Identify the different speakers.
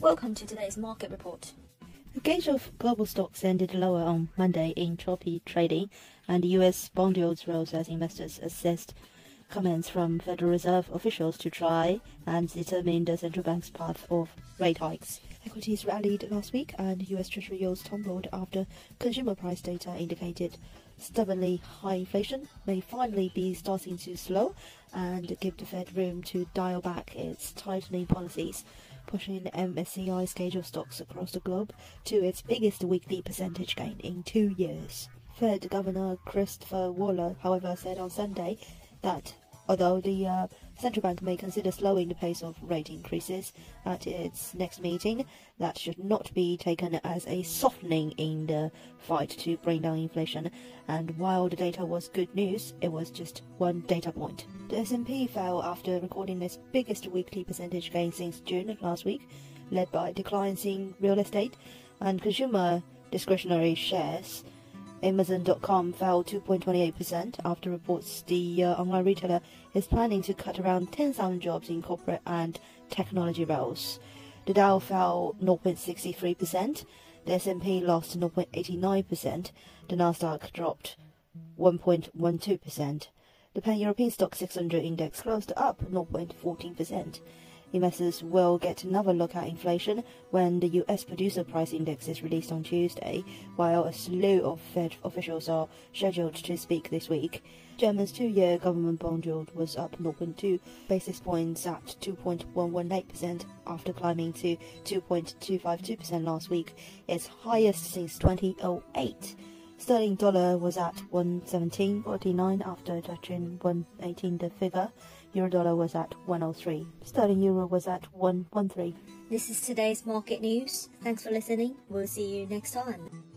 Speaker 1: Welcome to today's market report.
Speaker 2: The gauge of global stocks ended lower on Monday in choppy trading, and U.S. bond yields rose as investors assessed comments from Federal Reserve officials to try and determine the central bank's path of rate hikes. Equities rallied last week, and U.S. Treasury yields tumbled after consumer price data indicated stubbornly high inflation may finally be starting to slow and give the Fed room to dial back its tightening policies pushing gauge of stocks across the globe to its biggest weekly percentage gain in two years. Fed Governor Christopher Waller, however, said on Sunday that although the uh, central bank may consider slowing the pace of rate increases at its next meeting, that should not be taken as a softening in the fight to bring down inflation. And while the data was good news, it was just one data point. The S&P fell after recording its biggest weekly percentage gain since June last week, led by declines in real estate and consumer discretionary shares. Amazon.com fell 2.28% after reports the uh, online retailer is planning to cut around 10,000 jobs in corporate and technology roles. The Dow fell 0.63%, the S&P lost 0.89%, the Nasdaq dropped 1.12%. The Pan-European STOXX 600 index closed up 0.14%. Investors will get another look at inflation when the US Producer Price Index is released on Tuesday, while a slew of Fed officials are scheduled to speak this week. Germany's two-year government bond yield was up 0.2 basis points at 2.118% after climbing to 2.252% last week, its highest since 2008. Sterling dollar was at 117.49 after touching 118 the figure. Euro dollar was at 103. Sterling euro was at 113.
Speaker 1: This is today's market news. Thanks for listening. We'll see you next time.